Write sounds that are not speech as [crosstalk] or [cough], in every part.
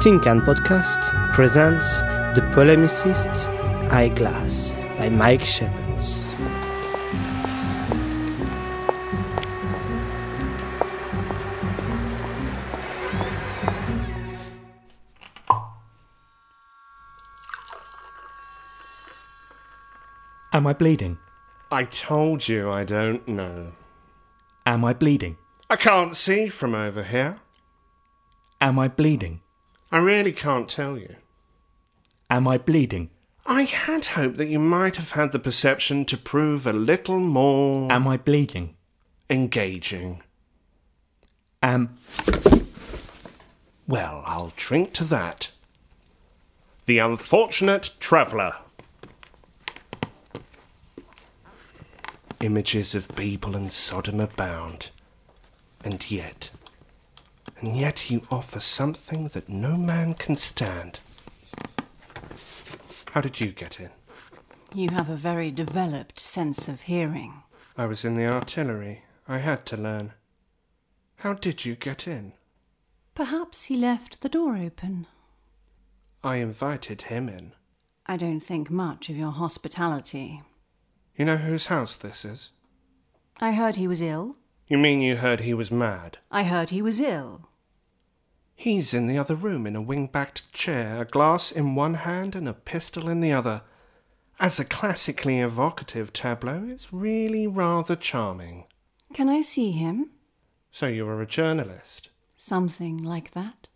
Tin Can Podcast presents The Polemicist's Eyeglass by Mike Shephards. Am I bleeding? I told you I don't know. Am I bleeding? I can't see from over here. Am I bleeding? I really can't tell you. Am I bleeding? I had hoped that you might have had the perception to prove a little more Am I bleeding? engaging. Am. Well, I'll drink to that. The Unfortunate Traveller. Images of people and Sodom abound. And yet, and yet you offer something that no man can stand. How did you get in? You have a very developed sense of hearing. I was in the artillery. I had to learn. How did you get in? Perhaps he left the door open. I invited him in. I don't think much of your hospitality. You know whose house this is? I heard he was ill. You mean you heard he was mad? I heard he was ill. He's in the other room in a wing backed chair, a glass in one hand and a pistol in the other. As a classically evocative tableau, it's really rather charming. Can I see him? So you are a journalist? Something like that.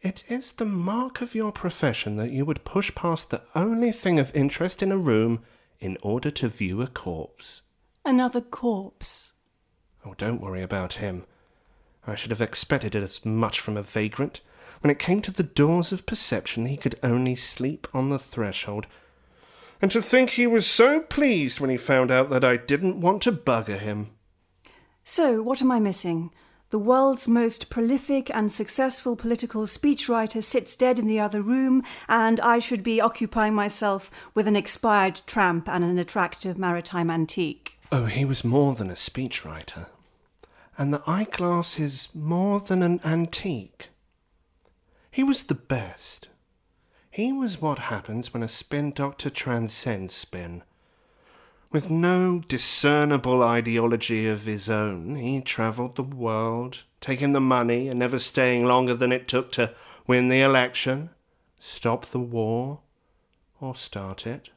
It is the mark of your profession that you would push past the only thing of interest in a room in order to view a corpse. Another corpse. Oh, don't worry about him. I should have expected it as much from a vagrant. When it came to the doors of perception, he could only sleep on the threshold. And to think he was so pleased when he found out that I didn't want to bugger him. So, what am I missing? The world's most prolific and successful political speechwriter sits dead in the other room, and I should be occupying myself with an expired tramp and an attractive maritime antique. Oh, he was more than a speechwriter. And the eyeglass is more than an antique. He was the best. He was what happens when a spin doctor transcends spin. With no discernible ideology of his own, he travelled the world, taking the money and never staying longer than it took to win the election, stop the war, or start it.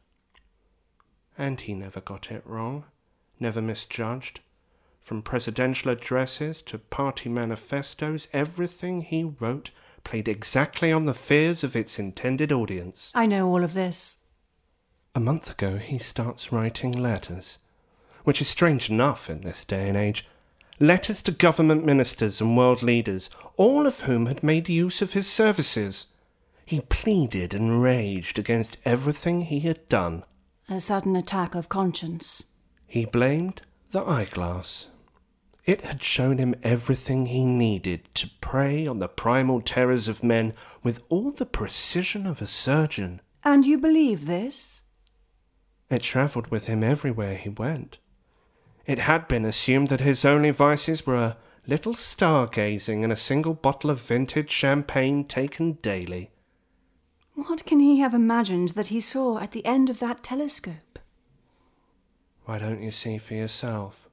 And he never got it wrong, never misjudged. From presidential addresses to party manifestos, everything he wrote played exactly on the fears of its intended audience. I know all of this. A month ago, he starts writing letters, which is strange enough in this day and age. Letters to government ministers and world leaders, all of whom had made use of his services. He pleaded and raged against everything he had done. A sudden attack of conscience. He blamed the eyeglass. It had shown him everything he needed to prey on the primal terrors of men with all the precision of a surgeon. And you believe this? It travelled with him everywhere he went. It had been assumed that his only vices were a little stargazing and a single bottle of vintage champagne taken daily. What can he have imagined that he saw at the end of that telescope? Why don't you see for yourself?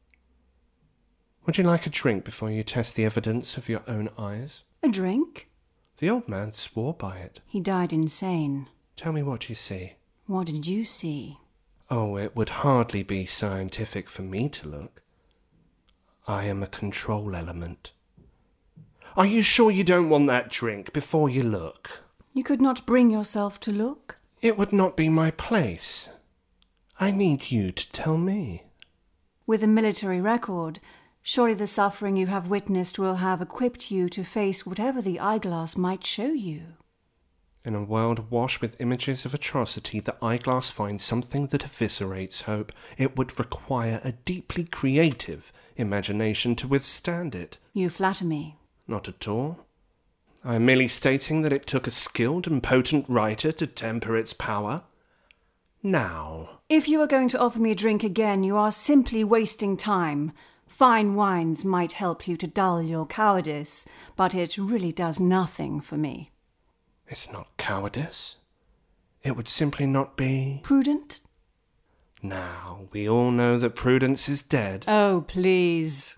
Would you like a drink before you test the evidence of your own eyes? A drink? The old man swore by it. He died insane. Tell me what you see. What did you see? Oh, it would hardly be scientific for me to look. I am a control element. Are you sure you don't want that drink before you look? You could not bring yourself to look? It would not be my place. I need you to tell me. With a military record, surely the suffering you have witnessed will have equipped you to face whatever the eyeglass might show you. In a world washed with images of atrocity, the eyeglass finds something that eviscerates hope. It would require a deeply creative imagination to withstand it. You flatter me. Not at all. I am merely stating that it took a skilled and potent writer to temper its power. Now, If you are going to offer me a drink again, you are simply wasting time. Fine wines might help you to dull your cowardice, but it really does nothing for me. It's not cowardice. It would simply not be. Prudent? Now, we all know that prudence is dead. Oh, please.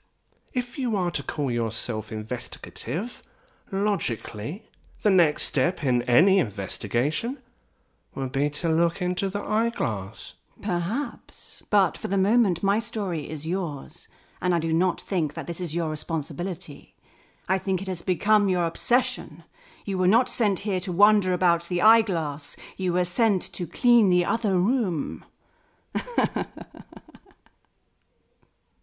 If you are to call yourself investigative, logically, the next step in any investigation would be to look into the eyeglass. Perhaps. But for the moment, my story is yours, and I do not think that this is your responsibility. I think it has become your obsession. You were not sent here to wander about the eyeglass, you were sent to clean the other room. [laughs]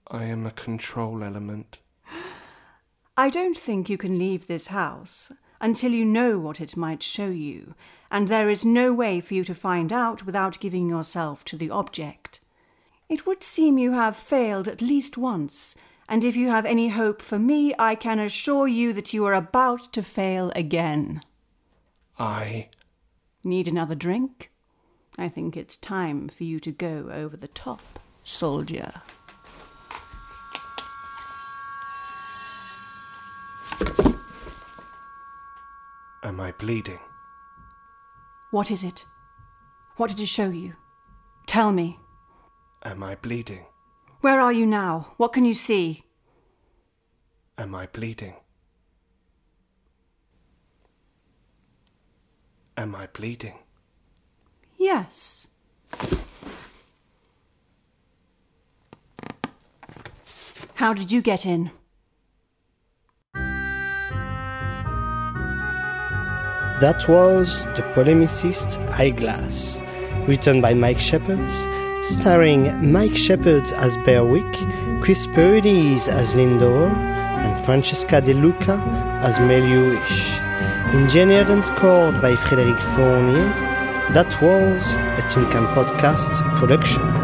I am a control element. [gasps] I don't think you can leave this house until you know what it might show you, and there is no way for you to find out without giving yourself to the object. It would seem you have failed at least once, and if you have any hope for me, I can assure you that you are about to fail again. I. Need another drink? I think it's time for you to go over the top, soldier. Am I bleeding? What is it? What did it show you? Tell me. Am I bleeding? Where are you now? What can you see? Am I bleeding? Am I bleeding? Yes. How did you get in? That was The Polemicist Eyeglass, written by Mike Shephard, starring Mike Shephard as Berwick, Chris Paradis as Lindor, and Francesca De Luca as Meliuish. Engineered and scored by Frédéric Fournier, that was a Tin Can Podcast production.